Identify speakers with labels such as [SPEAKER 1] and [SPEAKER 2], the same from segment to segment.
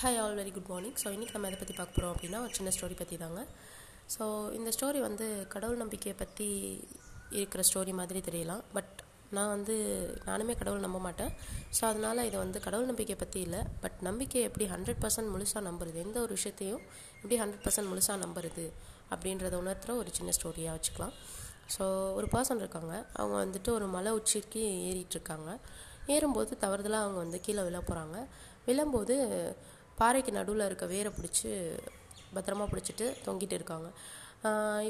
[SPEAKER 1] Hi all very good morning so இன்றைக்கி நம்ம எதை பற்றி பார்க்க போகிறோம் அப்படின்னா ஒரு சின்ன ஸ்டோரி பற்றி தாங்க. ஸோ இந்த ஸ்டோரி வந்து கடவுள் நம்பிக்கையை பற்றி இருக்கிற ஸ்டோரி மாதிரி தெரியலாம். பட் நான் வந்து நானுமே கடவுள் நம்ப மாட்டேன். ஸோ அதனால் இது வந்து கடவுள் நம்பிக்கை பற்றி இல்லை. பட் நம்பிக்கை எப்படி ஹண்ட்ரட் பர்சன்ட் முழுசாக நம்புறது? எந்த ஒரு விஷயத்தையும் எப்படி ஹண்ட்ரட் பர்சன்ட் முழுசாக நம்புறது? அப்படின்றத உணர்த்துற ஒரு சின்ன ஸ்டோரியாக வச்சுக்கலாம். ஸோ ஒரு பர்சன் இருக்காங்க. அவங்க வந்துட்டு ஒரு மலை உச்சிக்கு ஏறிட்டு இருக்காங்க. ஏறும்போது தவறுதலாக அவங்க வந்து கீழே விழ போகிறாங்க விழும்போது பாறைக்கு நடுவில் இருக்க வேரை பிடிச்சி பத்திரமா பிடிச்சிட்டு தொங்கிட்டு இருக்காங்க.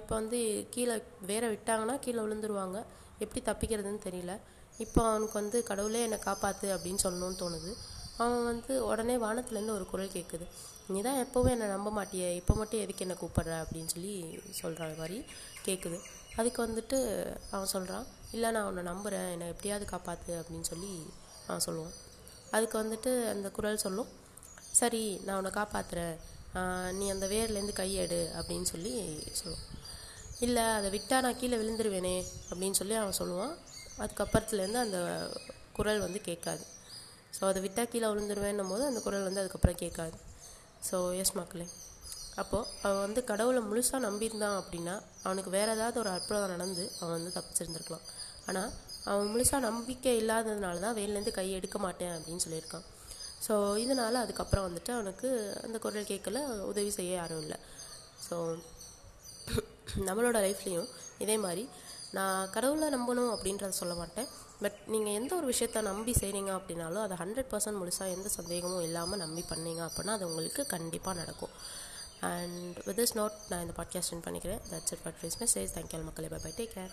[SPEAKER 1] இப்போ வந்து கீழே வேரை விட்டாங்கன்னா கீழே விழுந்துருவாங்க. எப்படி தப்பிக்கிறதுன்னு தெரியல. இப்போ அவனுக்கு வந்து கடவுளே என்னை காப்பாற்று அப்படின்னு சொல்லணும்னு தோணுது. அவன் வந்து உடனே வானத்துலேருந்து ஒரு குரல் கேட்குது நீ தான் எப்போவும் என்னை நம்ப மாட்டியே. இப்போ மட்டும் எதுக்கு என்னை கூப்பிட்ற? அப்படின்னு சொல்லி சொல்கிற மாதிரி கேட்குது அதுக்கு வந்துட்டு அவன் சொல்கிறான் இல்லை நான் உன்னை நம்புகிறேன் என்னை எப்படியாவது காப்பாற்று அப்படின்னு சொல்லி அவன் சொல்லுவான். அதுக்கு வந்துட்டு அந்த குரல் சொல்லும். சரி நான் உன்னை காப்பாற்றுறேன் நீ அந்த வேர்லேருந்து கையெடு அப்படின்னு சொல்லி சொல்லுவான். இல்லை அதை விட்டால் நான் கீழே விழுந்துருவேனே அப்படின்னு சொல்லி அவன் சொல்லுவான். அதுக்கப்புறத்துலேருந்து அந்த குரல் வந்து கேட்காது. ஸோ அதை விட்டால் கீழே விழுந்துருவேன்னும் போது அந்த குரல் வந்து அதுக்கப்புறம் கேட்காது. ஸோ எஸ் மக்களே. அப்போது அவன் வந்து கடவுளை முழுசாக நம்பியிருந்தான் அப்படின்னா அவனுக்கு வேறு ஏதாவது ஒரு அற்புதம் நடந்து அவன் வந்து தப்பிச்சிருந்துருக்கலாம். ஆனால் அவன் முழுசாக நம்பிக்கை இல்லாததுனால தான் வெயிலேருந்து கை எடுக்க மாட்டேன் அப்படின்னு சொல்லியிருக்கான். ஸோ இதனால் அதுக்கப்புறம் வந்துட்டு அவனுக்கு அந்த குரல் கேட்கல உதவி செய்ய யாரும் இல்லை. ஸோ நம்மளோட லைஃப்லேயும் இதே மாதிரி. நான் கடவுளை நம்பணும் அப்படின்றத சொல்ல மாட்டேன். பட் நீங்கள் எந்த ஒரு விஷயத்த நம்பி செய்கிறீங்க அப்படின்னாலும் அதை ஹண்ட்ரட் பர்சன்ட் முழுசாக எந்த சந்தேகமும் இல்லாமல் நம்பி பண்ணீங்க அப்படின்னா அது உங்களுக்கு கண்டிப்பாக நடக்கும். அண்ட் வித் இஸ் நோட் நான் இந்த பாட்காஸ்ட் பண்ணிக்கிறேன். That's it but message thank you மக்களே. Bye bye take care